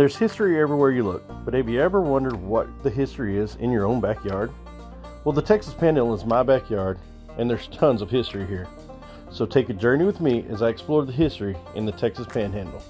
There's history everywhere you look, but have you ever wondered what the history is in your own backyard? Well, the Texas Panhandle is my backyard, and there's tons of history here. So take a journey with me as I explore the history in the Texas Panhandle.